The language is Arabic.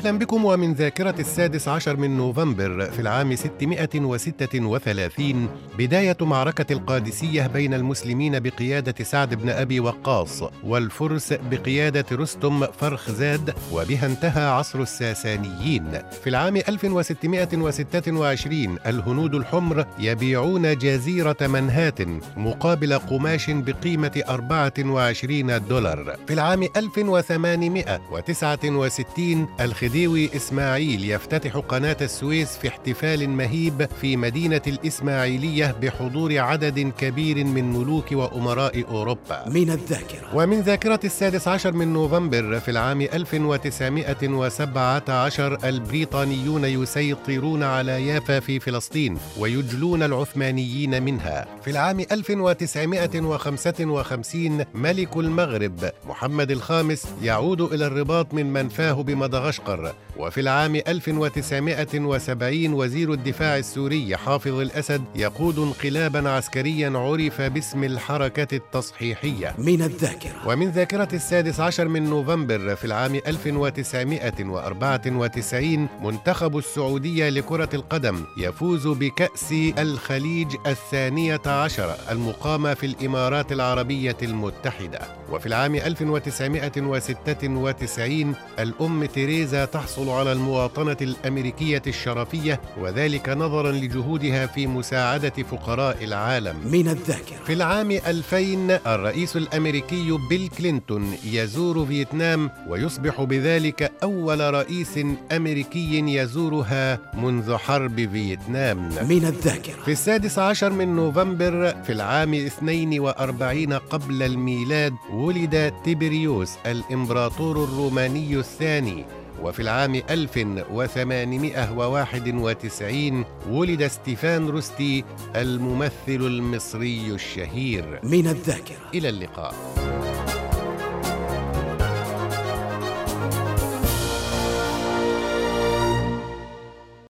أهلا بكم ومن ذاكرة السادس عشر من نوفمبر في العام 636 بداية معركة القادسية بين المسلمين بقيادة سعد بن أبي وقاص والفرس بقيادة رستم فرخزاد وبها انتهى عصر الساسانيين. في العام 1626 الهنود الحمر يبيعون جزيرة منهاتن مقابل قماش بقيمة 24 دولار. في العام 1869 الخديوي إسماعيل يفتتح قناة السويس في احتفال مهيب في مدينة الإسماعيلية بحضور عدد كبير من ملوك وأمراء أوروبا. من الذاكرة. ومن ذاكرة السادس عشر من نوفمبر في العام 1917 البريطانيون يسيطرون على يافا في فلسطين ويجلون العثمانيين منها. في العام 1955 ملك المغرب محمد الخامس يعود إلى الرباط من منفاه بمدغشقر. مدغشقر وفي العام 1970 وزير الدفاع السوري حافظ الأسد يقود انقلابا عسكريا عرف باسم الحركة التصحيحية. من الذاكرة. ومن ذاكرة السادس عشر من نوفمبر في العام 1994 منتخب السعودية لكرة القدم يفوز بكأس الخليج الثانية عشر المقامة في الإمارات العربية المتحدة. وفي العام 1996 الأم تيريزا تحصل على المواطنة الأمريكية الشرفية وذلك نظرا لجهودها في مساعدة فقراء العالم. من الذاكرة. في العام 2000 الرئيس الأمريكي بيل كلينتون يزور فيتنام ويصبح بذلك أول رئيس أمريكي يزورها منذ حرب فيتنام. من الذاكرة. في السادس عشر من نوفمبر في العام 42 قبل الميلاد ولد تيبريوس الإمبراطور الروماني الثاني. وفي العام 1891 ولد ستيفان روستي الممثل المصري الشهير. من الذاكرة. إلى اللقاء.